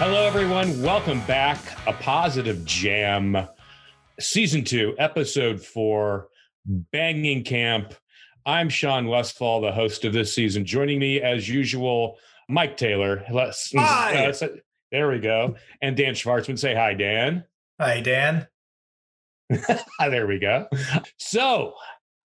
Hello, everyone. Welcome back. A Positive Jam, Season 2, Episode 4, Banging Camp. I'm Sean Westfall, the host of this season. Joining me, as usual, Mike Taylor. Let's, Hi. uh, there we go. And Dan Schwartzman. Say hi, Dan. Hi, Dan. There we go. So,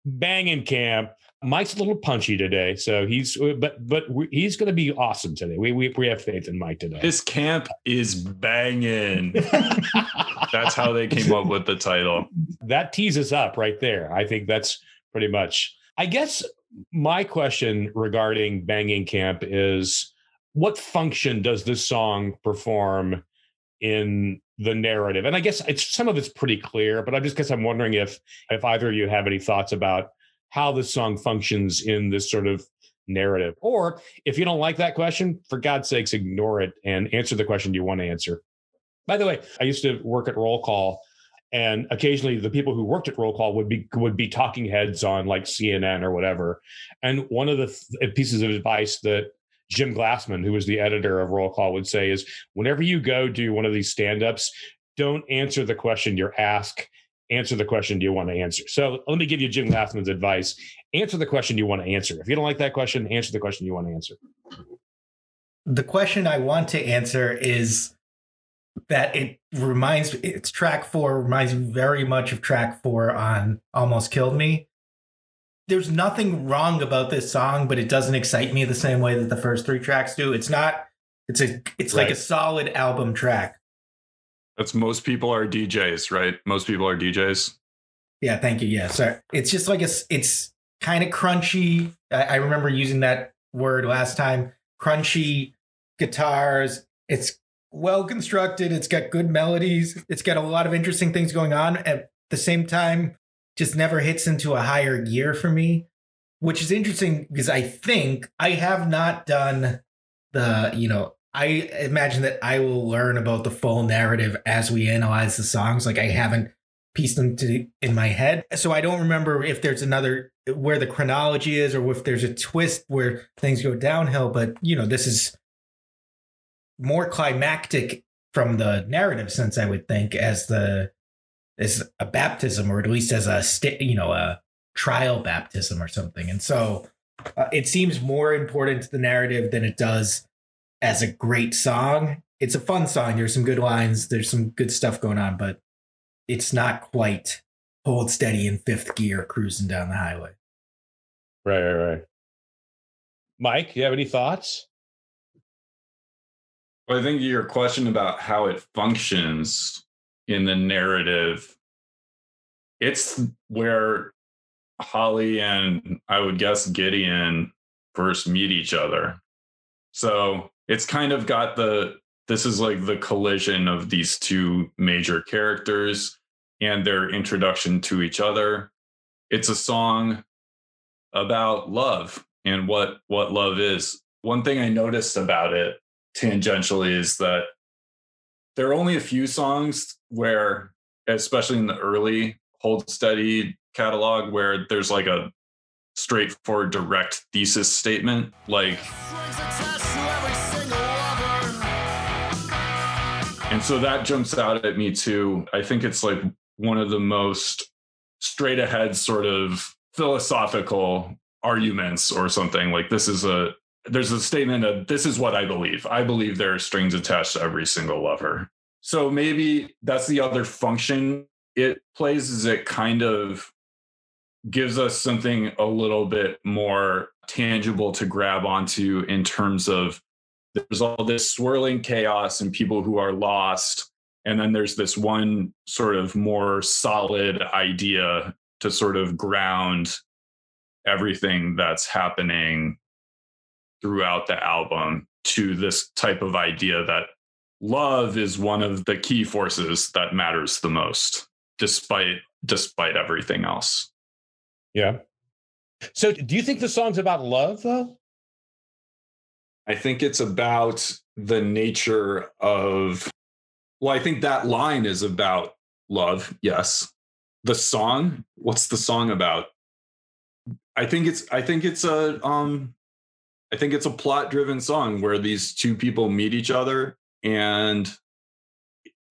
Banging Camp. Mike's a little punchy today, so he's but but he's going to be awesome today. We, we we have faith in Mike today. This camp is banging. That's how they came up with the title. that teases up right there. I think that's pretty much. I guess my question regarding Banging Camp is what function does this song perform in the narrative? And I guess it's some of it's pretty clear, but I'm just guess I'm wondering if if either of you have any thoughts about how this song functions in this sort of narrative. Or if you don't like that question, for God's sakes, ignore it and answer the question you want to answer. By the way, I used to work at Roll Call and occasionally the people who worked at roll call would be would be talking heads on like cnn or whatever and one of the th- uh, pieces of advice that jim glassman who was the editor of roll call would say is whenever you go do one of these stand-ups don't answer the question you're asked answer the question do you want to answer so let me give you jim glassman's advice answer the question you want to answer if you don't like that question answer the question you want to answer The question I want to answer is that it reminds me, it's track four reminds me very much of track four on Almost Killed Me. There's nothing wrong about this song, but it doesn't excite me the same way that the first three tracks do. It's not. It's a. It's like a solid album track. That's most people are DJs, right? Most people are DJs. Yeah, thank you. Yeah, sorry. It's just like a, s- it's kind of crunchy. I, I remember using that word last time. Crunchy guitars. It's well constructed. It's got good melodies. It's got a lot of interesting things going on. At the same time, just never hits into a higher gear for me, which is interesting because I think I have not done the, you know, I imagine that I will learn about the full narrative as we analyze the songs. Like I haven't pieced them to in my head. So I don't remember if there's another where the chronology is or if there's a twist where things go downhill. But you know, this is more climactic from the narrative sense, I would think, as the as a baptism, or at least as a sta- you know a trial baptism or something. And so uh, it seems more important to the narrative than it does as a great song. It's a fun song. There's some good lines. There's some good stuff going on, but it's not quite hold steady in fifth gear cruising down the highway. right right right mike you have any thoughts Well, I think your question about how it functions in the narrative, it's where Holly and I would guess Gideon first meet each other. So it's kind of got the this is like the collision of these two major characters and their introduction to each other. It's a song about love and what what love is. One thing I noticed about it tangentially is that there are only a few songs where, especially in the early Hold Steady catalog, where there's like a straightforward direct thesis statement. Like, and so that jumps out at me too. I think it's like one of the most straight ahead sort of philosophical arguments or something. Like, this is a there's a statement of this is what I believe. I believe there are strings attached to every single lover. So maybe that's the other function it plays is it kind of gives us something a little bit more tangible to grab onto in terms of there's all this swirling chaos and people who are lost and then there's this one sort of more solid idea to sort of ground everything that's happening throughout the album to this type of idea that love is one of the key forces that matters the most despite despite everything else Yeah. So do you think the song's about love though? I think it's about the nature of well i think that line is about love yes the song what's the song about i think it's i think it's a um i think it's a plot driven song where these two people meet each other and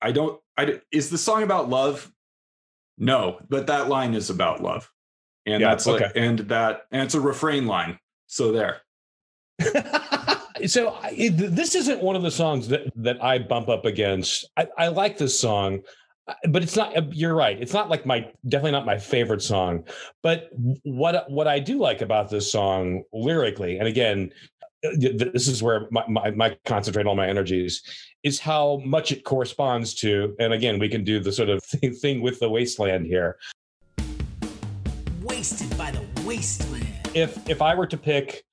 I don't. I is the song about love? No, but that line is about love, and Yeah, that's like, and that, and it's a refrain line. So there. so I, this isn't one of the songs that that I bump up against. I, I like this song, uh, but it's not. You're right. It's not like my definitely not my favorite song. But what what I do like about this song lyrically, and again, uh, this is where my, my, my concentrate all my energies is how much it corresponds to. And again, we can do the sort of thing, thing with the wasteland here. Wasted by the wasteland. if if I were to pick,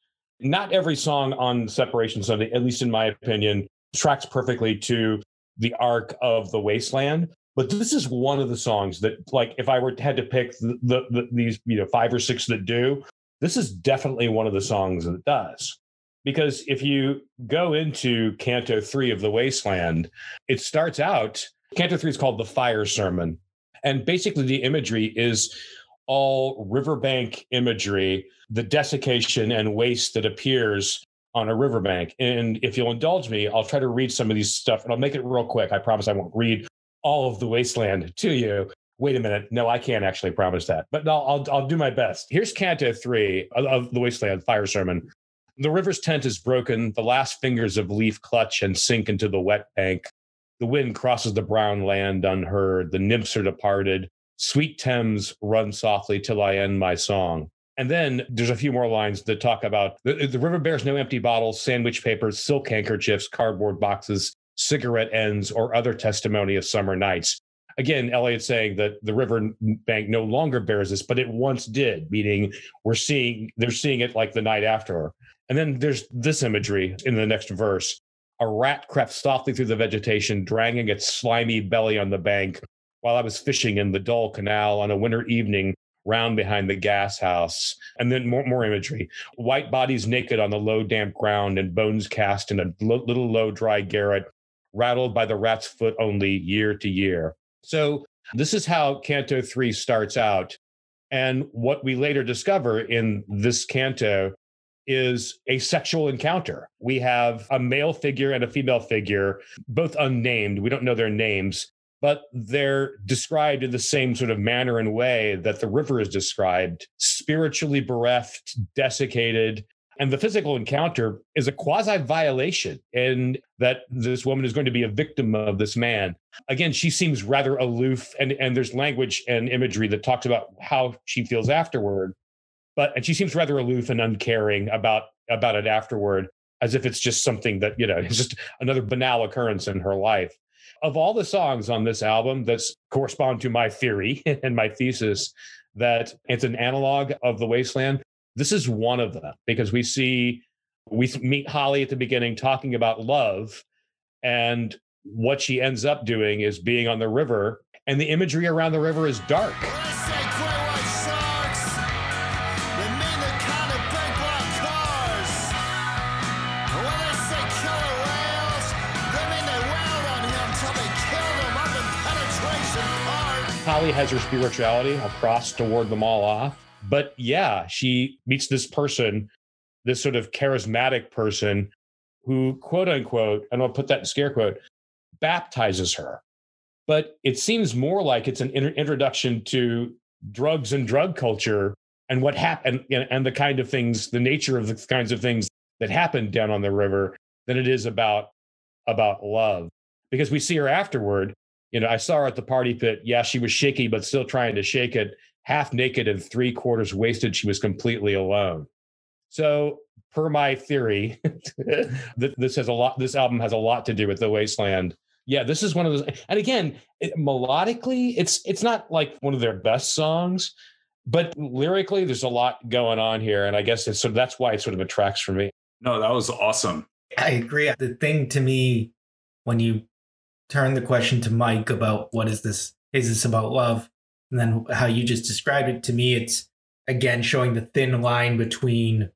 not every song on Separation Sunday, at least in my opinion, tracks perfectly to the arc of the Wasteland. But this is one of the songs that, like, if I were had to pick the, the, the these you know five or six that do, this is definitely one of the songs that does. Because if you go into Canto three of the Wasteland, it starts out. Canto three is called the Fire Sermon, and basically the imagery is all riverbank imagery, the desiccation and waste that appears on a riverbank. And if you'll indulge me, I'll try to read some of these stuff and I'll make it real quick. I promise I won't read all of the wasteland to you. Wait a minute. No, I can't actually promise that, but I'll, I'll, I'll do my best. Here's Canto 3 of, of the Wasteland Fire Sermon. The river's tent is broken. The last fingers of leaf clutch and sink into the wet bank. The wind crosses the brown land unheard. The nymphs are departed. Sweet Thames, run softly till I end my song. And then there's a few more lines that talk about the, the river bears no empty bottles, sandwich papers, silk handkerchiefs, cardboard boxes, cigarette ends, or other testimony of summer nights. Again, Eliot's saying that the river bank no longer bears this, but it once did, meaning we're seeing they're seeing it like the night after. And then there's this imagery in the next verse. A rat crept softly through the vegetation, dragging its slimy belly on the bank while I was fishing in the dull canal on a winter evening round behind the gas house. And then more, more imagery white bodies naked on the low, damp ground and bones cast in a lo- little low, dry garret, rattled by the rat's foot only year to year. So, this is how Canto 3 starts out. And what we later discover in this canto is a sexual encounter. We have a male figure and a female figure, both unnamed. We don't know their names, but they're described in the same sort of manner and way that the river is described spiritually bereft, desiccated. And the physical encounter is a quasi violation, and that this woman is going to be a victim of this man. Again, she seems rather aloof, and, and there's language and imagery that talks about how she feels afterward. But and she seems rather aloof and uncaring about about it afterward, as if it's just something that, you know, it's just another banal occurrence in her life of all the songs on this album that correspond to my theory and my thesis that it's an analog of the wasteland this is one of them because we see we meet holly at the beginning talking about love and what she ends up doing is being on the river and the imagery around the river is dark Holly has her spirituality across to ward them all off. But yeah, she meets this person, this sort of charismatic person who, quote unquote, and I'll put that in scare quote, baptizes her. But it seems more like it's an inter- introduction to drugs and drug culture and what happened and, and the kind of things, the nature of the kinds of things that happened down on the river than it is about about love. Because we see her afterward you know, I saw her at the party pit. Yeah, she was shaky, but still trying to shake it, half naked and three quarters wasted. She was completely alone. So, per my theory, that this has a lot. This album has a lot to do with the wasteland. Yeah, this is one of those. And again, it, melodically, it's it's not like one of their best songs, but lyrically, there's a lot going on here, and I guess it's so that's why it sort of attracts for me. No, that was awesome. I agree. The thing to me, when you turn the question to Mike about what is this, is this about love? And then how you just described it to me, it's again showing the thin line between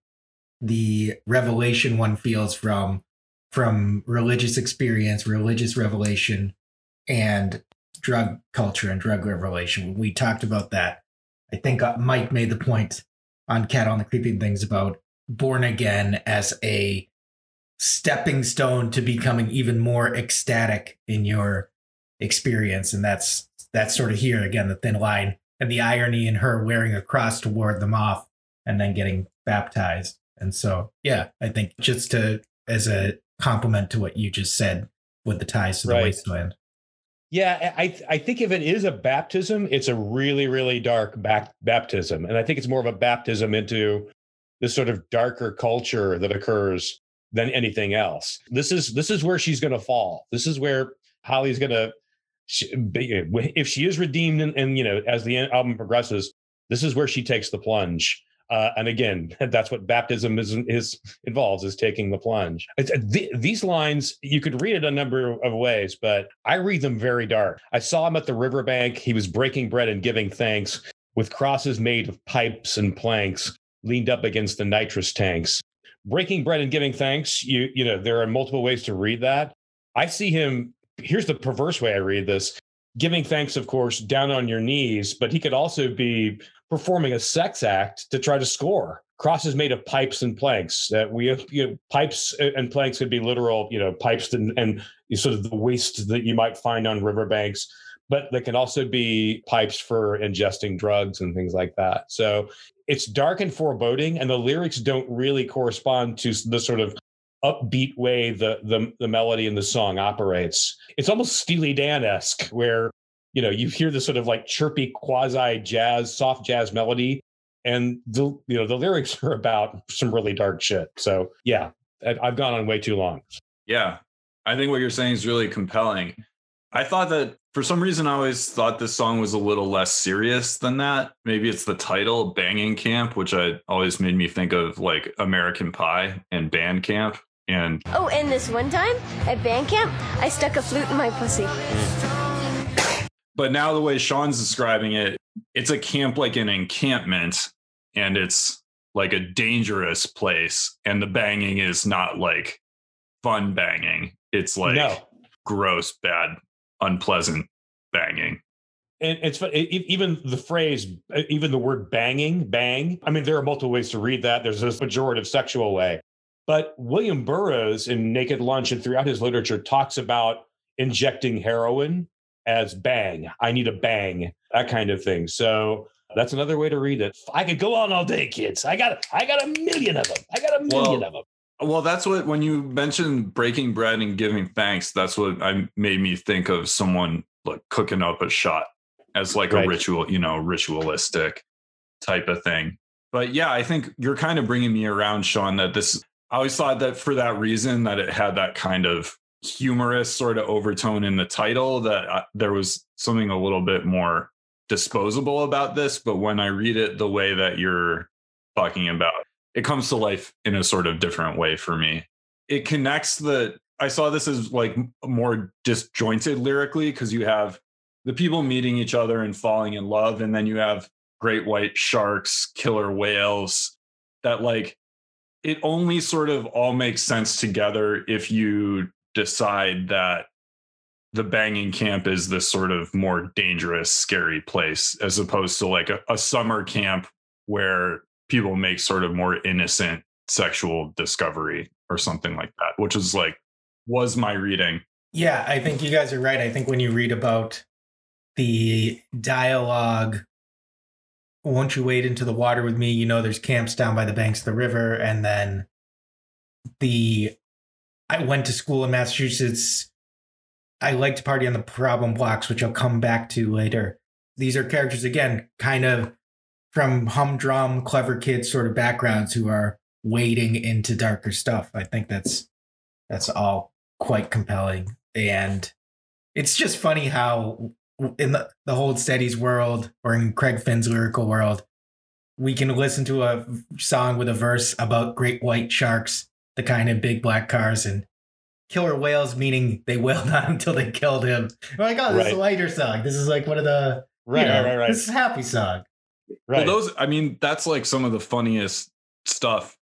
the revelation one feels from from religious experience, religious revelation, and drug culture and drug revelation. We talked about that. I think uh, Mike made the point on Cattle and the Creeping Things about born again as a stepping stone to becoming even more ecstatic in your experience. And that's that's sort of here again, the thin line and the irony in her wearing a cross to ward them off and then getting baptized. And so, yeah, I think just to as a compliment to what you just said with the ties to the Right. wasteland. Yeah, I I think if it is a baptism, it's a really really dark back baptism, and I think it's more of a baptism into this sort of darker culture that occurs than anything else. This is this is where she's going to fall. This is where Holly's going to, if she is redeemed, and, and you know, as the album progresses, this is where she takes the plunge. Uh, and again, that's what baptism is, is involves is taking the plunge. Uh, th- these lines you could read it a number of ways, but I read them very dark. I saw him at the riverbank. He was breaking bread and giving thanks with crosses made of pipes and planks leaned up against the nitrous tanks. Breaking bread and giving thanks. You you know there are multiple ways to read that. I see him. Here's the perverse way I read this: giving thanks, of course, down on your knees, but he could also be performing a sex act to try to score. Crosses made of pipes and planks. That we have you know, pipes and planks could be literal, you know, pipes and, and sort of the waste that you might find on riverbanks, but they can also be pipes for ingesting drugs and things like that. So it's dark and foreboding, and the lyrics don't really correspond to the sort of upbeat way the the, the melody in the song operates. It's almost Steely Dan esque, where you know you hear the sort of like chirpy quasi jazz soft jazz melody and the you know the lyrics are about some really dark shit so yeah i've gone on way too long Yeah. I think what you're saying is really compelling. I thought that for some reason I always thought this song was a little less serious than that. Maybe it's the title, Banging Camp, which I always made me think of like American Pie and Band Camp. And Oh, and this one time at band camp, I stuck a flute in my pussy. but now the way Sean's describing it, it's a camp like an encampment and it's like a dangerous place. And the banging is not like fun banging. It's like no gross, bad, unpleasant banging. and it's even the phrase even the word banging bang i mean there are multiple ways to read that. There's this pejorative sexual way. But william burroughs in naked lunch and throughout his literature talks about injecting heroin as bang i need a bang that kind of thing. So that's another way to read it. I could go on all day kids. I got i got a million of them i got a million Well, of them Well, that's what when you mentioned breaking bread and giving thanks, that's what I made me think of someone like cooking up a shot as like Right. a ritual, you know, ritualistic type of thing. But yeah, I think you're kind of bringing me around, Sean. That this, I always thought that for that reason that it had that kind of humorous sort of overtone in the title. That uh, there was something a little bit more disposable about this. But when I read it the way that you're talking about, it comes to life in a sort of different way for me. It connects the I saw this as like more disjointed lyrically because you have the people meeting each other and falling in love and then you have great white sharks, killer whales that like it only sort of all makes sense together if you decide that the banging camp is this sort of more dangerous, scary place as opposed to like a, a summer camp where people make sort of more innocent sexual discovery or something like that, which is like was my reading. Yeah, I think you guys are right. I think when you read about the dialogue, won't you wade into the water with me? You know, there's camps down by the banks of the river. And then the, I went to school in Massachusetts. I like to party on the problem blocks, which I'll come back to later. These are characters, again, kind of from humdrum, clever kids sort of backgrounds who are wading into darker stuff. I think that's that's all quite compelling. And it's just funny how in the, the Hold Steady's world or in Craig Finn's lyrical world, we can listen to a song with a verse about great white sharks, the kind of big black cars, and killer whales, meaning they wailed on him until they killed him. We're like, oh, this is a lighter song. This is like one of the you right know, right right right, This is a happy song. Right. Well, those I mean, that's like some of the funniest stuff.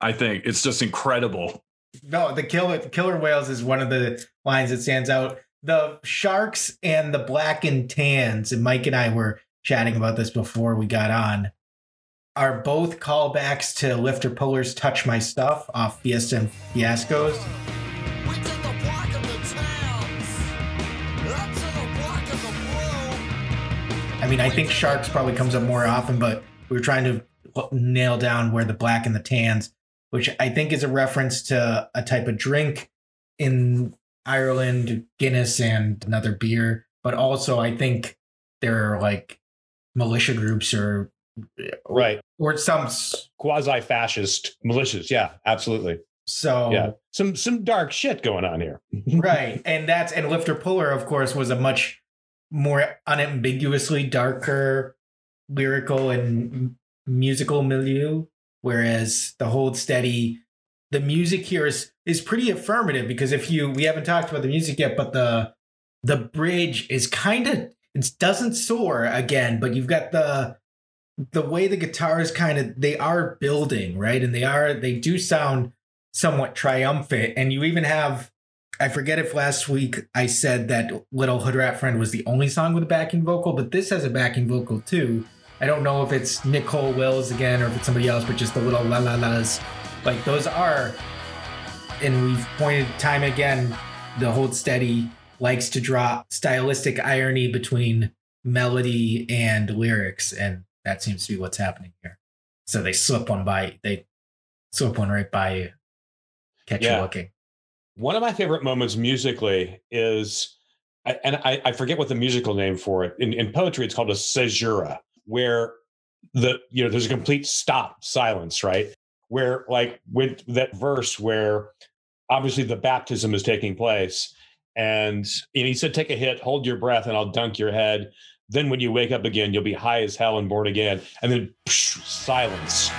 I think it's just incredible. No, the killer killer whales is one of the lines that stands out. The sharks and the black and tans, and Mike and I were chatting about this before we got on. are both callbacks to Lifter Puller's Touch My Stuff off Fiesta and Fiascos. I mean, I think Sharks probably comes up more often, but we were trying to nail down where the black and the tans, which I think is a reference to a type of drink in Ireland, Guinness and another beer. But also, I think there are like militia groups or Right. or some Quasi fascist militias. Yeah, absolutely. so Yeah. Some some dark shit going on here. right and that's and lifter puller of course was a much more unambiguously darker lyrical and musical milieu whereas the hold steady the music here is is pretty affirmative because if you we haven't talked about the music yet but the the bridge is kind of it doesn't soar again but you've got the the way the guitars kind of they are building right? And they are they do sound somewhat triumphant and you even have I forget if last week I said that Little Hood Rat Friend was the only song with a backing vocal, but this has a backing vocal too. I don't know if it's Nicole Wills again or if it's somebody else, but just the little la la las. Like those are, and we've pointed time again, the Hold Steady likes to draw stylistic irony between melody and lyrics, and that seems to be what's happening here. So they slip one by, they slip one right by you, catch Yeah. you looking. One of my favorite moments musically is, and I, I forget what the musical name for it. In, in poetry, it's called a caesura, where the you know there's a complete stop, silence, right? Where like with that verse where obviously the baptism is taking place, and, and he said, "Take a hit, hold your breath, and I'll dunk your head." Then when you wake up again, you'll be high as hell and born again. And then psh, silence.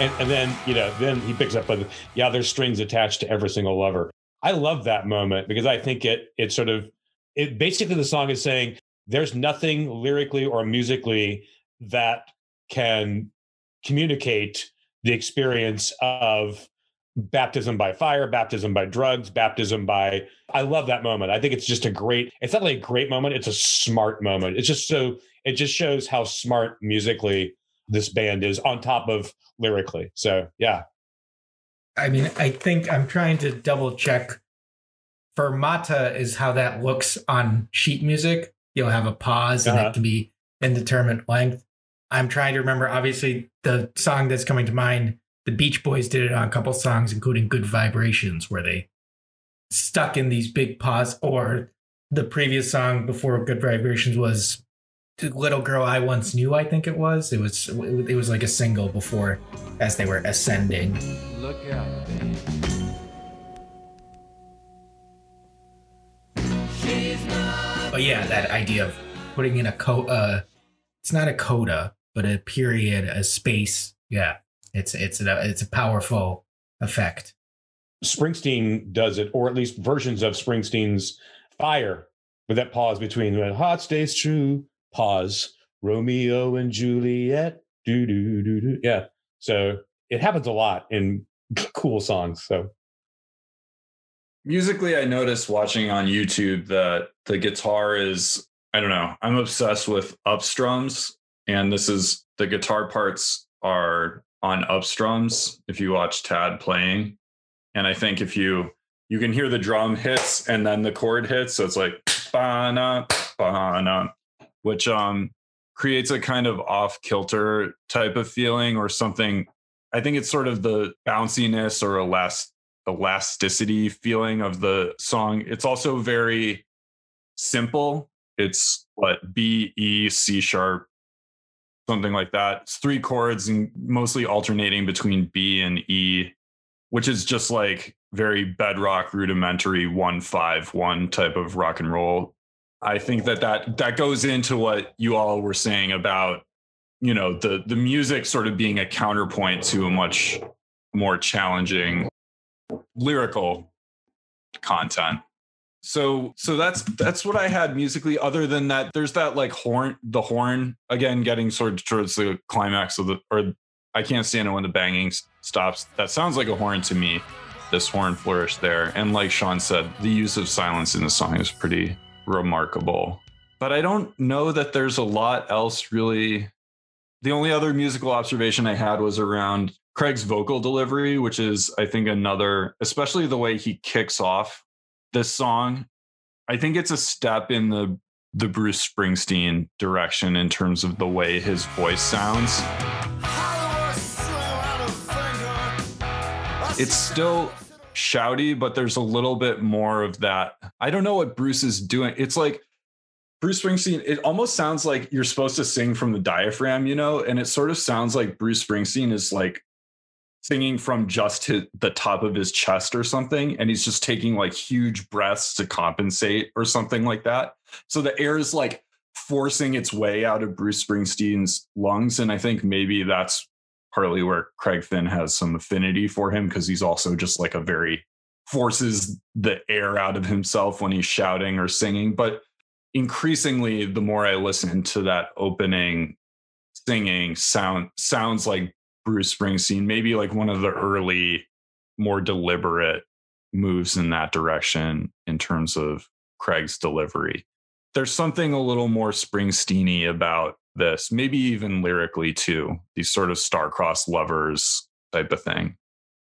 And, and then you know then he picks up with yeah there's strings attached to every single lover. I love that moment because i think it it sort of it basically the song is saying there's nothing lyrically or musically that can communicate the experience of baptism by fire baptism by drugs baptism by i love that moment. I think it's just a great it's not like a great moment it's a smart moment. It's just so it just shows how smart musically this band is on top of lyrically. So yeah, I mean, I think I'm trying to double check. Fermata is how that looks on sheet music. You'll have a pause and Uh-huh. it can be indeterminate length. I'm trying to remember, obviously, the song that's coming to mind. The Beach Boys did it on a couple songs, including Good Vibrations, where they stuck in these big pause. Or the previous song before Good Vibrations was Little Girl I Once Knew, I think it was. It was it was like a single before as they were ascending. Look out, babe. But yeah, that idea of putting in a co uh it's not a coda, but a period, a space. Yeah. It's it's a it's a powerful effect. Springsteen does it, or at least versions of Springsteen's Fire, with that pause between when heart stays true, pause, Romeo and Juliet, do do do do. Yeah. So it happens a lot in cool songs. So musically i noticed watching on youtube that the guitar is i don't know i'm obsessed with upstrums and this is the guitar parts are on upstrums if you watch tad playing and i think if you you can hear the drum hits and then the chord hits so it's like ba-na, ba-na, which um creates a kind of off kilter type of feeling or something i think it's sort of the bounciness or elast elasticity feeling of the song. It's also very simple. It's what B, E, C sharp, something like that. It's three chords and mostly alternating between B and E, which is just like very bedrock, rudimentary one five one type of rock and roll. I think that that that goes into what you all were saying about you know the the music sort of being a counterpoint to a much more challenging lyrical content so so that's that's what i had musically other than that there's that like horn the horn again getting sort of towards the climax of the or I can't stand it when the banging stops. That sounds like a horn to me. This horn flourish there. And like Sean said, the use of silence in the song is pretty remarkable. But I don't know that there's a lot else really. The only other musical observation I had was around Craig's vocal delivery, which is, I think, another, especially the way he kicks off this song. I think it's a step in the the Bruce Springsteen direction in terms of the way his voice sounds. It's still shouty, but there's a little bit more of that. I don't know what Bruce is doing. It's like Bruce Springsteen, it almost sounds like you're supposed to sing from the diaphragm, you know? And it sort of sounds like Bruce Springsteen is like singing from just his, the top of his chest or something. And he's just taking like huge breaths to compensate or something like that. So the air is like forcing its way out of Bruce Springsteen's lungs. And I think maybe that's partly where Craig Finn has some affinity for him because he's also just like a very forces the air out of himself when he's shouting or singing. But increasingly, the more I listen to that opening singing sound sounds like Bruce Springsteen, maybe like one of the early, more deliberate moves in that direction in terms of Craig's delivery. There's something a little more Springsteeny about this, maybe even lyrically too. These sort of star-crossed lovers type of thing.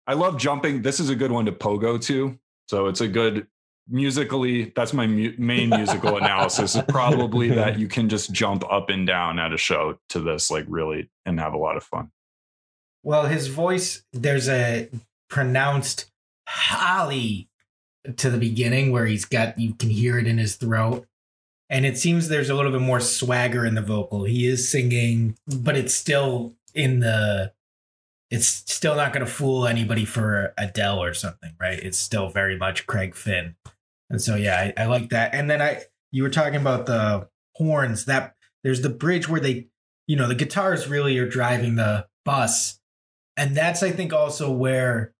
I love jumping. This is a good one to pogo to. So it's a good musically. That's my mu- main musical analysis. Is probably that you can just jump up and down at a show to this, like really, and have a lot of fun. Well, his voice, there's a pronounced holly to the beginning where he's got, you can hear it in his throat. And it seems there's a little bit more swagger in the vocal. He is singing, but it's still in the, it's still not going to fool anybody for Adele or something, right? It's still very much Craig Finn. And so, yeah, I, I like that. And then I, you were talking about the horns that there's the bridge where they, you know, the guitars really are driving the bus and that's i think also where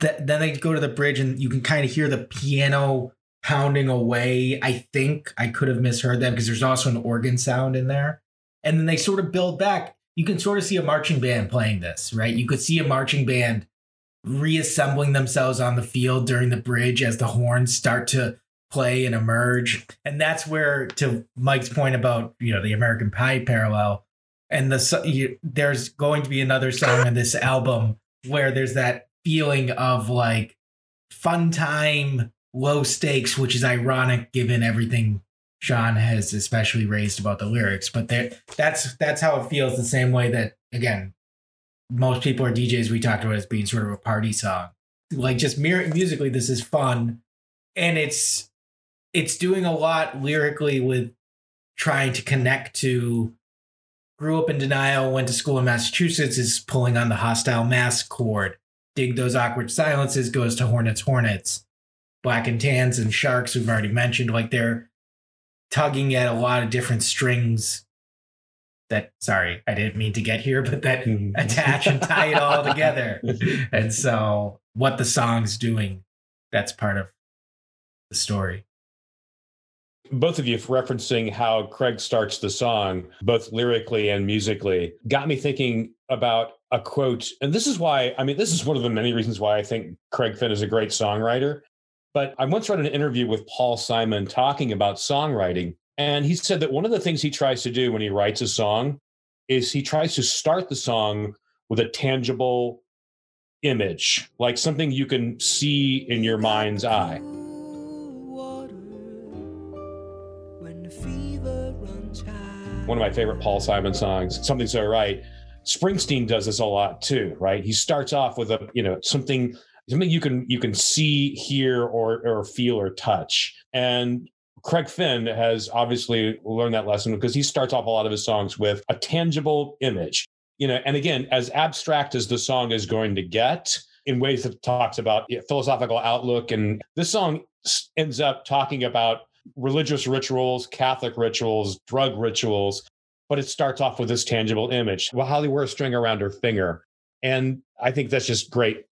th- then they go to the bridge and you can kind of hear the piano pounding away i think i could have misheard that because there's also an organ sound in there. And then they sort of build back. You can sort of see a marching band playing this right? You could see a marching band reassembling themselves on the field during the bridge as the horns start to play and emerge. And that's where to mike's point about you know the american pie parallel and the you, there's going to be another song in this album where there's that feeling of like fun time low stakes which is ironic given everything sean has especially raised about the lyrics but there that's that's how it feels the same way that again most people are djs we talked about as being sort of a party song like just mir- musically this is fun and it's it's doing a lot lyrically with trying to connect to grew up in denial, went to school in Massachusetts, is pulling on the Hostile, Mass. chord. Dig those awkward silences, goes to Hornets, Hornets. Black and Tans and Sharks, we've already mentioned, like they're tugging at a lot of different strings that, sorry, I didn't mean to get here, but that attach and tie it all together. And so, what the song's doing, that's part of the story. both of you referencing how Craig starts the song, both lyrically and musically, got me thinking about a quote. And this is why, I mean, this is one of the many reasons why I think Craig Finn is a great songwriter. But I once read an interview with Paul Simon talking about songwriting. And he said that one of the things he tries to do when he writes a song is he tries to start the song with a tangible image, like something you can see in your mind's eye. one of my favorite Paul Simon songs, Something So Right. Springsteen does this a lot too, right? He starts off with a, you know, something something you can you can see, hear, or or feel or touch. And Craig Finn has obviously learned that lesson because he starts off a lot of his songs with a tangible image. You know, and again, as abstract as the song is going to get, in ways that talks about philosophical outlook, and this song ends up talking about religious rituals, Catholic rituals, drug rituals, but it starts off with this tangible image. Well, Holly wears a string around her finger. And I think that's just great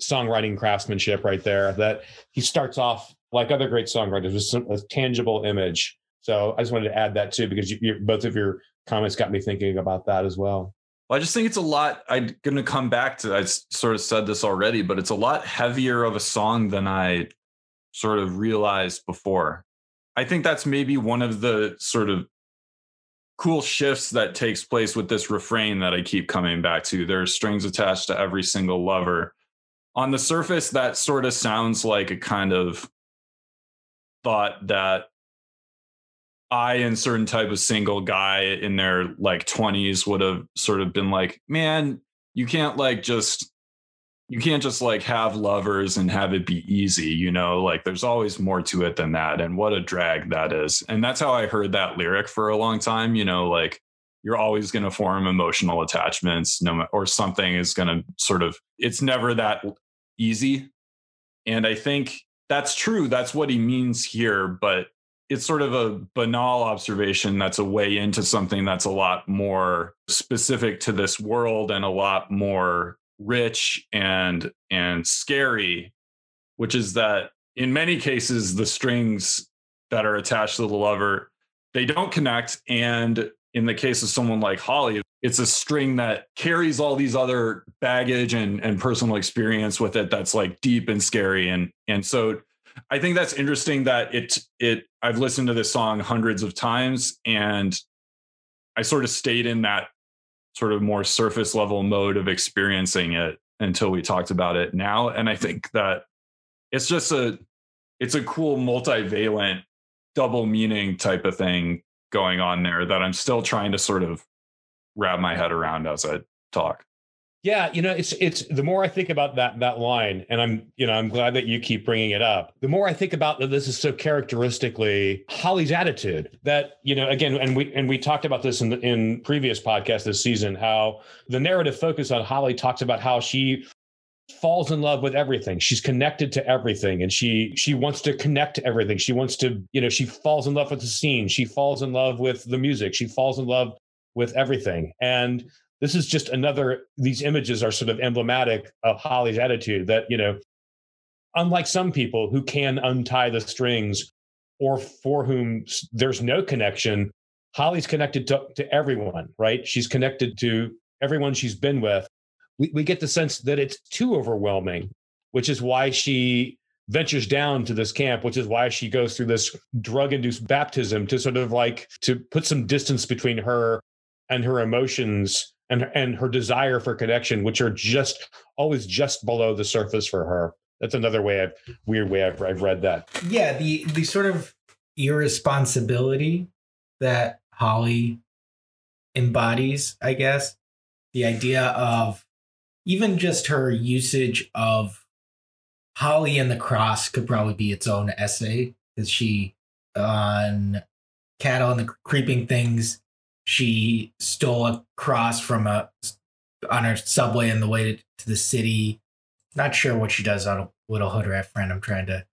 songwriting craftsmanship right there. That he starts off like other great songwriters with some, a tangible image. So I just wanted to add that too, because you, both of your comments got me thinking about that as well. Well, I just think it's a lot. I'm going to come back to, I sort of said this already, but it's a lot heavier of a song than I sort of realized before. I think that's maybe one of the sort of cool shifts that takes place with this refrain that I keep coming back to. There are strings attached to every single lover. On the surface, that sort of sounds like a kind of thought that I and certain type of single guy in their like 20s would have sort of been like, man, you can't like just you can't just like have lovers and have it be easy, you know, like there's always more to it than that. And what a drag that is. And that's how I heard that lyric for a long time, you know, like you're always going to form emotional attachments no or something is going to sort of it's never that easy. And I think that's true. That's what he means here, but it's sort of a banal observation that's a way into something that's a lot more specific to this world and a lot more rich and and scary which is that in many cases the strings that are attached to the lover they don't connect and in the case of someone like holly it's a string that carries all these other baggage and and personal experience with it that's like deep and scary. And and so I think that's interesting that it it I've listened to this song hundreds of times and I sort of stayed in that sort of more surface level mode of experiencing it until we talked about it now. And I think that it's just a it's a cool multivalent double meaning type of thing going on there that I'm still trying to sort of wrap my head around as I talk. Yeah, you know, it's it's the more I think about that that line, and I'm you know I'm glad that you keep bringing it up. The more I think about that, this is so characteristically Holly's attitude. That you know, again, and we and we talked about this in the, in previous podcast this season. How the narrative focus on Holly talks about how she falls in love with everything she's connected to everything and she she wants to connect to everything she wants to you know she falls in love with the scene she falls in love with the music she falls in love with everything. And this is just another these images are sort of emblematic of holly's attitude that you know unlike some people who can untie the strings or for whom there's no connection holly's connected to, to everyone right? She's connected to everyone she's been with. We, we get the sense that it's too overwhelming which is why she ventures down to this camp which is why she goes through this drug induced baptism to sort of like to put some distance between her and her emotions and and her desire for connection, which are just always just below the surface for her. That's another way I've weird way I've, I've read that. yeah the the sort of irresponsibility that holly embodies i guess the idea of even just her usage of holly and the cross could probably be its own essay because she uh, on cattle and the creeping things she stole a cross from a on her subway on the way to, to the city not sure what she does on a little hood rat friend i'm trying to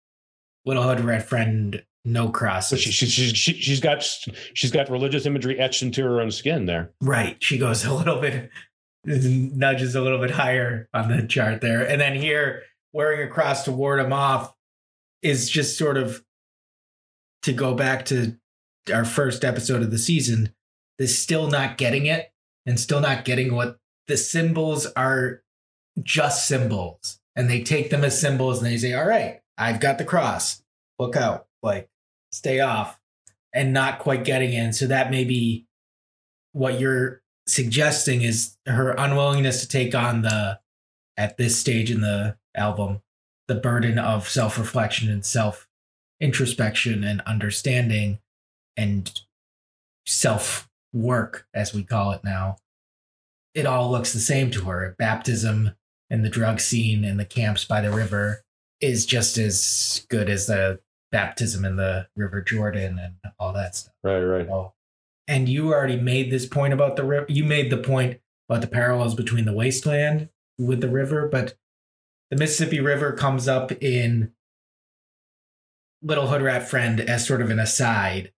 little hood rat friend no cross. crosses she, she, she, she, she's got she's got religious imagery etched into her own skin there. right she goes a little bit nudges a little bit higher on the chart there and then here wearing a cross to ward him off is just sort of to go back to our first episode of the season is still not getting it and still not getting what the symbols are just symbols. And they take them as symbols and they say all right i've got the cross. Look out. Like stay off. And not quite getting in so that may be what you're suggesting is her unwillingness to take on the at this stage in the album the burden of self-reflection and self introspection and understanding and self work as we call it now it all looks the same to her baptism and the drug scene and the camps by the river is just as good as the baptism in the river jordan and all that stuff Right, right. Oh. And you already made this point about the river. You made the point about the parallels between the wasteland with the river, but the Mississippi River comes up in Little Hood Rat Friend as sort of an aside.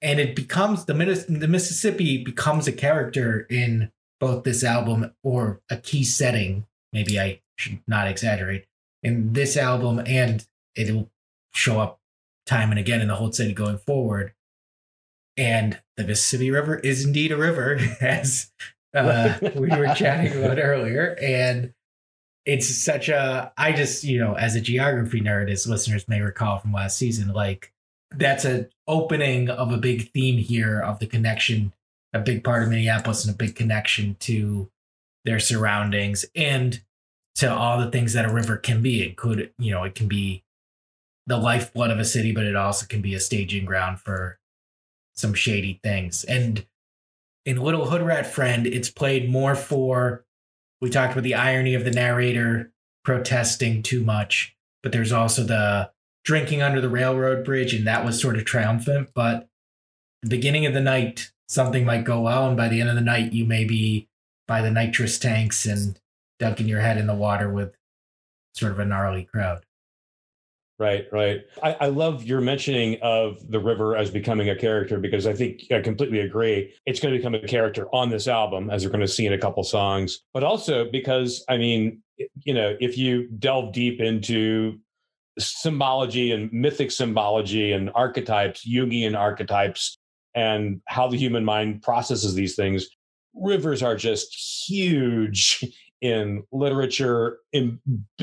And it becomes the, the Mississippi becomes a character in both this album or a key setting. Maybe I should not exaggerate in this album, and it'll show up time and again in the Hold Steady going forward and the Mississippi River is indeed a river, as uh, we were chatting about earlier, and it's such a. I just you know, as a geography nerd, as listeners may recall from last season, like that's a opening of a big theme here of the connection, a big part of Minneapolis, and a big connection to their surroundings and to all the things that a river can be. It could, you know, it can be the lifeblood of a city, but it also can be a staging ground for some shady things. And in Little Hood Rat Friend, it's played more for. We talked about the irony of the narrator protesting too much, but there's also the drinking under the railroad bridge, and that was sort of triumphant. But the beginning of the night, something might go well, and by the end of the night, you may be by the nitrous tanks and dunking your head in the water with sort of a gnarly crowd. Right, right. I, I love your mentioning of the river as becoming a character because I think I completely agree. It's going to become a character on this album, as we're going to see in a couple songs, but also because, I mean, you know, if you delve deep into symbology and mythic symbology and archetypes, Jungian archetypes, and how the human mind processes these things, rivers are just huge in literature in,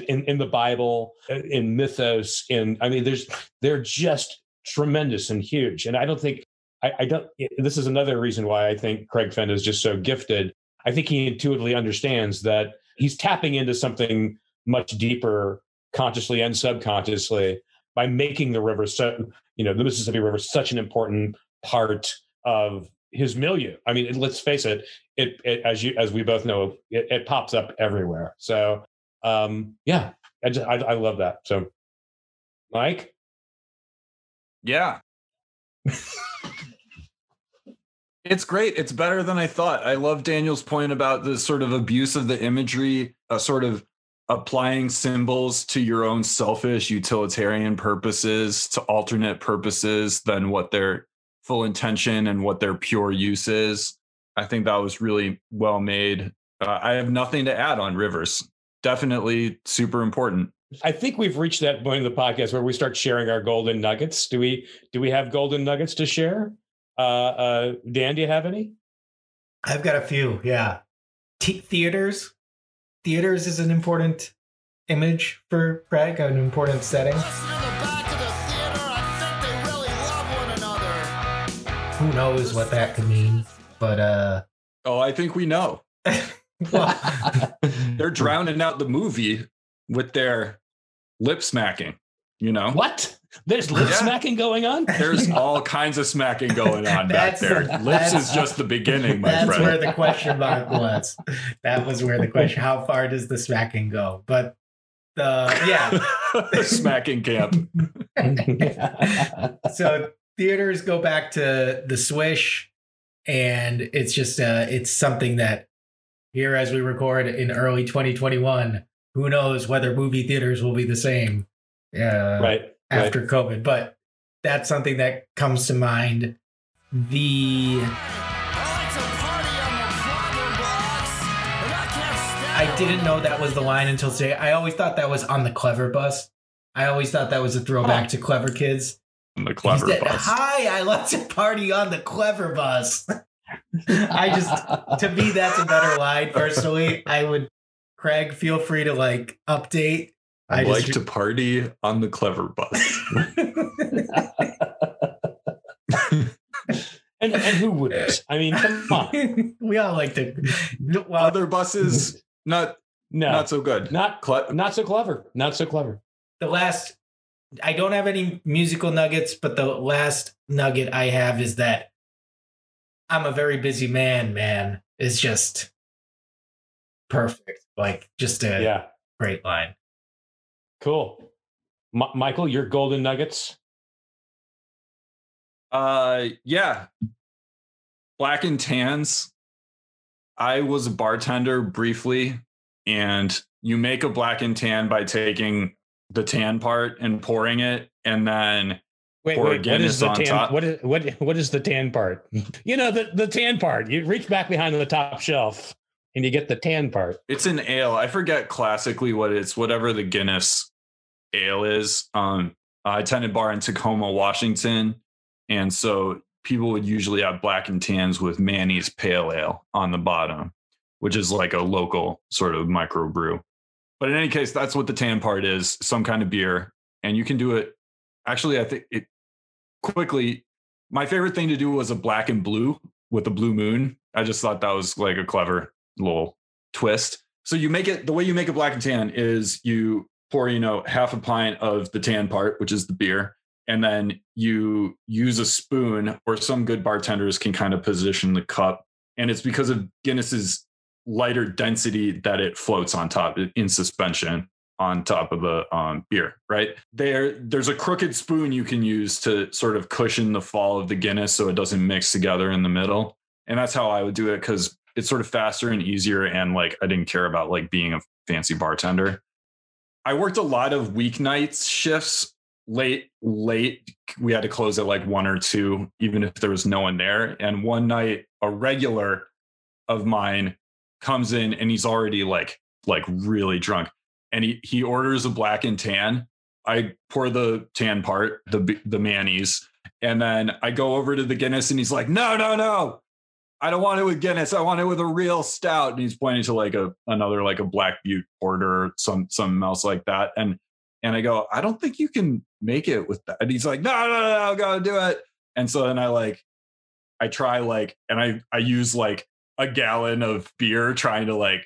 in in the bible in mythos in i mean there's they're just tremendous and huge. And i don't think I, I don't this is another reason why i think craig finn is just so gifted. I think he intuitively understands that he's tapping into something much deeper consciously and subconsciously by making the river so you know the mississippi river such an important part of his milieu. I mean, let's face it, it, it as you as we both know, it, it pops up everywhere. So um, yeah, I, just, I I love that. So, Mike, Yeah. it's great. It's better than I thought. I love Daniel's point about the sort of abuse of the imagery, a sort of applying symbols to your own selfish utilitarian purposes, to alternate purposes than what their full intention and what their pure use is. I think that was really well made. Uh, I have nothing to add on Rivers. Definitely super important. I think we've reached that point in the podcast where we start sharing our golden nuggets. Do we do we have golden nuggets to share? Uh, uh, Dan, do you have any? I've got a few. Yeah, T- theaters. Theaters is an important image for Craig, an important setting. Listen to the back of the theater. I think they really love one another. Who knows what that could mean? But uh, Oh, I think we know. They're drowning out the movie with their lip smacking, you know? what? There's lip Yeah. smacking going on. There's all kinds of smacking going on back there. Lips that's- is just the beginning, my that's friend. That's where the question mark was. That was where the question: How far does the smacking go? But the yeah. The smacking camp. so theaters go back to the swish and it's just uh it's something that here as we record in early 2021 who knows whether movie theaters will be the same uh right. after covid but that's something that comes to mind the I like to party on the clobber box, and I can't stand i didn't know that was the line until today i always thought that was on the clever bus i always thought that was a throwback to clever kids On The clever said, bus. Hi, I like to party on the clever bus. I just to me that's a better line personally. I would Craig, feel free to like update. I, I like just- to party on the clever bus. and and who wouldn't? I mean, come on. we all like to well Other buses, not No, not so good. not Cle- not so clever. Not so clever. the last I don't have any musical nuggets, but the last nugget I have is that I'm a very busy man, man. Is just perfect. Like just a Yeah. great line. Cool. M- Michael, your golden nuggets. Uh, yeah. Black and tans. I was a bartender briefly, and you make a black and tan by taking the tan part and pouring it, and then Wait, wait. What Guinness the on tan? top. What is what? What is the tan part? You know the the tan part. You reach back behind the top shelf and you get the tan part. it's an ale. I forget classically what it's. Whatever the Guinness ale is. Um, I attended bar in Tacoma, Washington, and so people would usually have black and tans with Manny's Pale Ale on the bottom. which is like a local sort of microbrew. But in any case, that's what the tan part is some kind of beer. And you can do it. Actually, I think it quickly. My favorite thing to do was a black and blue with a blue moon. I just thought that was like a clever little twist. So you make it the way you make a black and tan is you pour, you know, half a pint of the tan part, which is the beer, and then you use a spoon, or some good bartenders can kind of position the cup. And it's because of Guinness's lighter density that it floats on top in suspension on top of the um, beer, right? There, there's a crooked spoon you can use to sort of cushion the fall of the Guinness so it doesn't mix together in the middle. And that's how I would do it because it's sort of faster and easier. And like, I didn't care about like being a fancy bartender. I worked a lot of weeknights shifts late, late. We had to close at like one or two, even if there was no one there. And one night, a regular of mine comes in and he's already like, like really drunk. And he he orders a black and tan. I pour the tan part, the the mayonnaise, and then I go over to the Guinness and he's like, no, no, no. I don't want it with Guinness. I want it with a real stout. And he's pointing to like a another like a Black Butte porter, some something else like that. And and I go, I don't think you can make it with that. And he's like, no, no, no, no, gotta do it. And so then I like, I try like, and I I use like a gallon of beer trying to like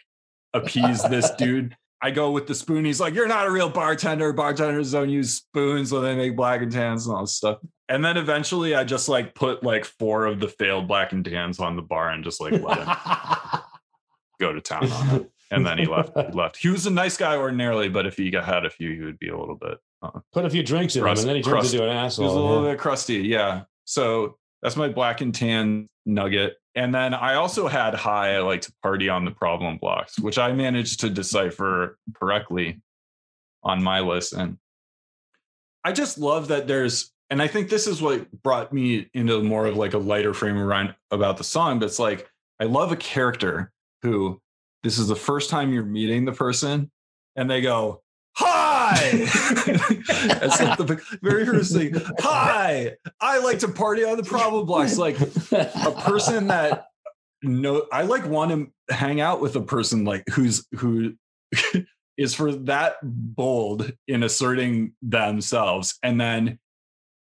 appease this dude. I go with the spoon. He's like, "You're not a real bartender. Bartenders don't use spoons when they make black and tans and all this stuff." And then eventually, I just like put like four of the failed black and tans on the bar and just like let him go to town on it. And then he left. He left. He was a nice guy ordinarily, but if he got had a few, he would be a little bit. Uh, Put a few drinks in him, and then he turns crust. into an he asshole. was a little yeah. bit crusty. Yeah. So that's my black and tan nugget. And then I also had high. I like to party on the problem blocks, which I managed to decipher correctly on my list. And I just love that there's, and I think this is what brought me into more of like a lighter frame mind about the song. But it's like, I love a character who this is the first time you're meeting the person and they go, Hi. it's like the very first thing. Hi. I like to party on the problem blocks. Like a person that no I like want to hang out with a person like who's who is for that bold in asserting themselves and then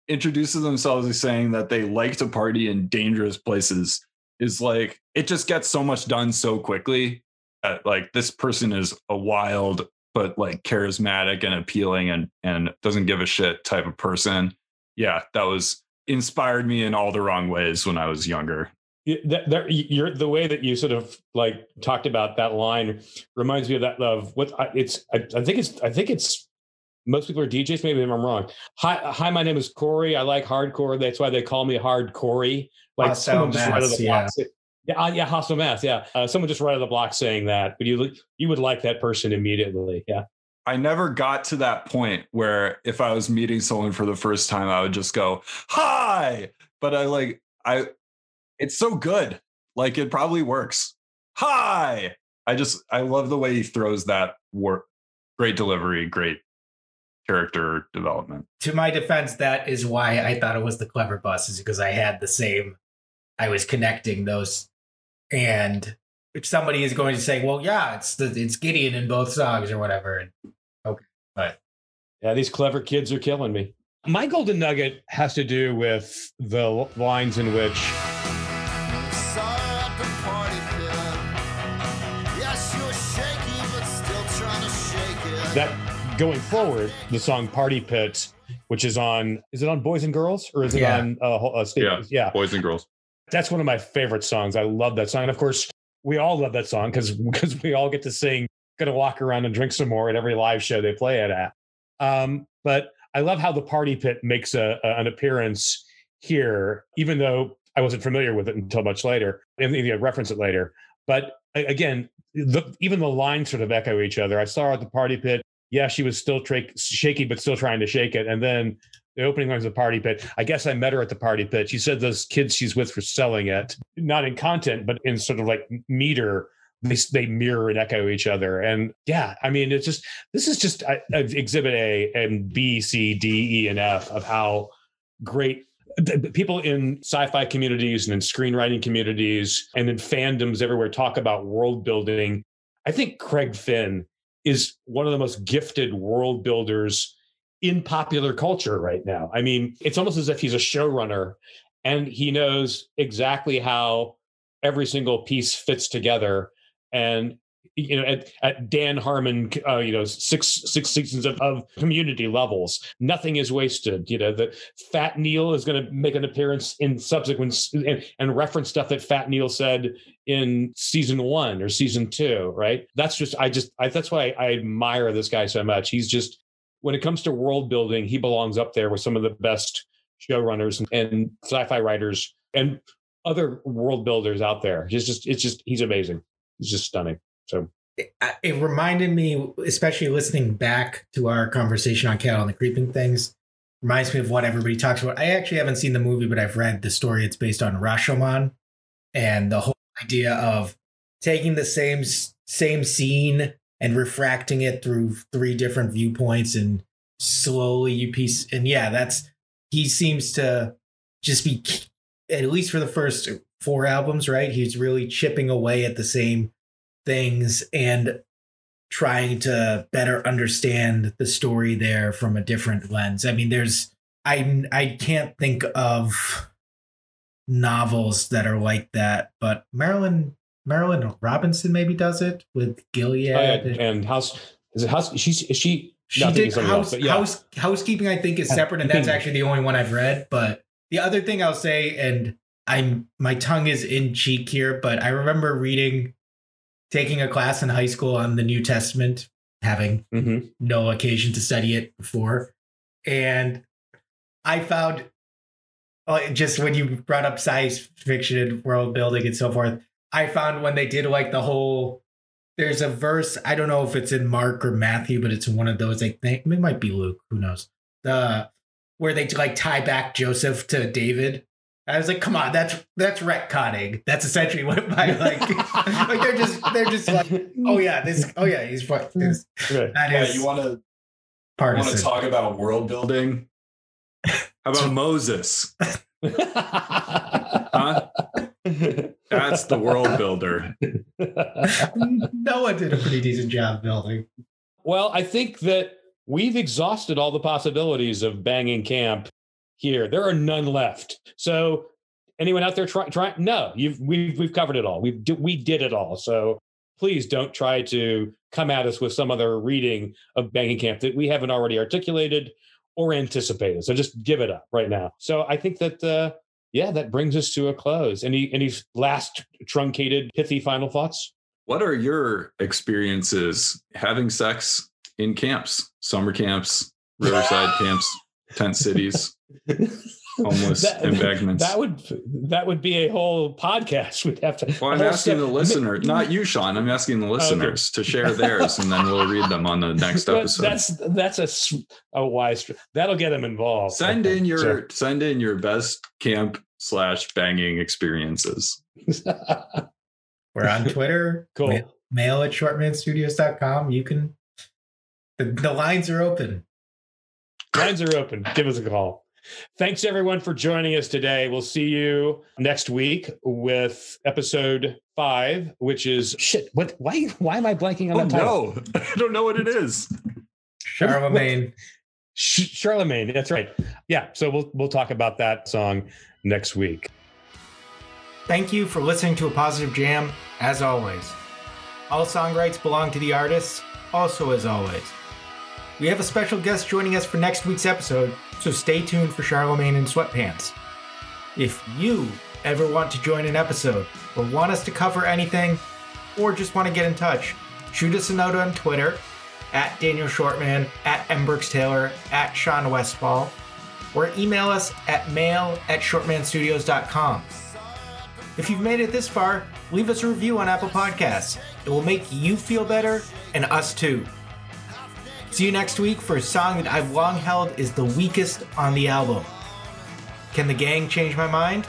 introduces themselves as saying that they like to party in dangerous places is like it just gets so much done so quickly that like this person is a wild but like charismatic and appealing and and doesn't give a shit type of person yeah that was inspired me in all the wrong ways when i was younger that, that, you're the way that you sort of like talked about that line reminds me of that of what I, it's. I, I think it's. I think it's. Most people are DJs. Maybe I'm wrong. Hi, hi. My name is Corey. I like hardcore. That's why they call me Hard Corey. Like Hostile someone just right out of the yeah. block. say- Yeah, uh, yeah, Hostile Mass. Yeah, uh, someone just right out of the block saying that, but you you would like that person immediately. Yeah, I never got to that point where if I was meeting someone for the first time, I would just go, hi. But I like, I, it's so good. Like it probably works. Hi. I just, I love the way he throws that work. Great delivery, great character development. to my defense, that is why I thought it was the clever bus, is because I had the same. I was connecting those, and if somebody is going to say, "Well, yeah, it's the it's Gideon in both songs" or whatever, and okay, but yeah. These clever kids are killing me. My golden nugget has to do with the lines in which Saw her at the party pit. Yeah, she was shaky, but still trying to shake it. that going forward, the song "Party Pit," which is on, is it on Boys and Girls or is it Yeah. on? Uh, uh, State- Yeah. yeah, Boys and girls. That's one of my favorite songs. I love that song, and of course, we all love that song because because we all get to sing. Gonna walk around and drink some more at every live show they play it at. Um, but I love how the Party Pit makes a, a- an appearance here, even though I wasn't familiar with it until much later, and you know, reference it later. But again, the, even the lines sort of echo each other. I saw her at the Party Pit. Yeah, she was still tra- shaky, but still trying to shake it. And then the opening lines of the Party Pit. I guess I met her at the Party Pit. She said those kids she's with were selling it, not in content, but in sort of like meter. They, they mirror and echo each other. And yeah, I mean, it's just, this is just uh, exhibit A and B, C, D, E, and F of how great people in sci-fi communities and in screenwriting communities and in fandoms everywhere talk about world building. I think Craig Finn is one of the most gifted world builders in popular culture right now. I mean, it's almost as if he's a showrunner and he knows exactly how every single piece fits together. And you know at, at dan harmon uh, you know six six seasons of, of community levels nothing is wasted. You know the fat neil is going to make an appearance in subsequent and, and reference stuff that fat neil said in season one or season two right? That's just i just I, that's why I admire this guy so much. He's just when it comes to world building he belongs up there with some of the best showrunners and, sci-fi writers and other world builders out there he's just it's just he's amazing he's just stunning so it, it reminded me, especially listening back to our conversation on Cattle and the Creeping Things, reminds me of what everybody talks about. I actually haven't seen the movie, but I've read the story. It's based on Rashomon and the whole idea of taking the same same scene and refracting it through three different viewpoints and slowly you piece and yeah that's he seems to just be at least for the first four albums right he's really chipping away at the same things and trying to better understand the story there from a different lens. I mean, there's I I can't think of novels that are like that, but Marilynne Marilynne Robinson maybe does it with Gilead. Oh, yeah, and house is it house she's is she she no, did it's something else, house, yeah. house housekeeping. I think is separate, and that's actually the only one I've read. But the other thing I'll say, and I'm my tongue is in cheek here, but I remember reading, taking a class in high school on the New Testament, having Mhm. no occasion to study it before, and I found uh, just when you brought up science fiction and world building and so forth, I found when they did like the whole there's a verse i don't know if it's in mark or matthew but it's in one of those i think it might be luke who knows the where they like tie back joseph to david i was like come on that's that's retconning that's essentially what my like like they're just they're just like oh yeah this oh yeah he's what mm. this, Right. that Yeah, is you want to part want to talk about world building? How about Moses? Huh? That's the world builder. noah did a pretty decent job building well, I think that we've exhausted all the possibilities of banging camp here. There are none left. So anyone out there trying? try no, you've we've we've covered it all. We've we did it all. So please don't try to come at us with some other reading of banging camp that we haven't already articulated or anticipated. So just give it up right now. So I think that uh yeah, that brings us to a close. Any any last truncated pithy final thoughts? What are your experiences having sex in camps, summer camps, riverside camps, tent cities, homeless That- embankments? That would that would be a whole podcast. We'd have to. well, a I'm asking se- the listener, not you, Sean. I'm asking the listeners to share theirs, and then we'll read them on the next episode. That's that's a a wise. str- That'll get them involved. Send in your So- send in your best camp slash banging experiences. we're on twitter cool. mail, mail at shortmanstudios.com you can the, the lines are open Lines are open. Give us a call. Thanks everyone for joining us today. We'll see you next week with episode five, which is shit. What? Why? Why am I blanking on Oh that title? no, I don't know what it is. charlemagne Charlemagne. That's right. Yeah. So we'll we'll talk about that song next week. Thank you for listening to A Positive Jam, as always. All song rights belong to the artists, also as always. We have a special guest joining us for next week's episode, so stay tuned for Charlemagne in Sweatpants. If you ever want to join an episode, or want us to cover anything, or just want to get in touch, shoot us a note on Twitter at Daniel Shortman, at Embrooks Taylor, at Sean Westfall, or email us at mail at shortmanstudios.com. If you've made it this far, leave us a review on Apple Podcasts. It will make you feel better and us too. See you next week for a song that I've long held is the weakest on the album. Can the gang change my mind?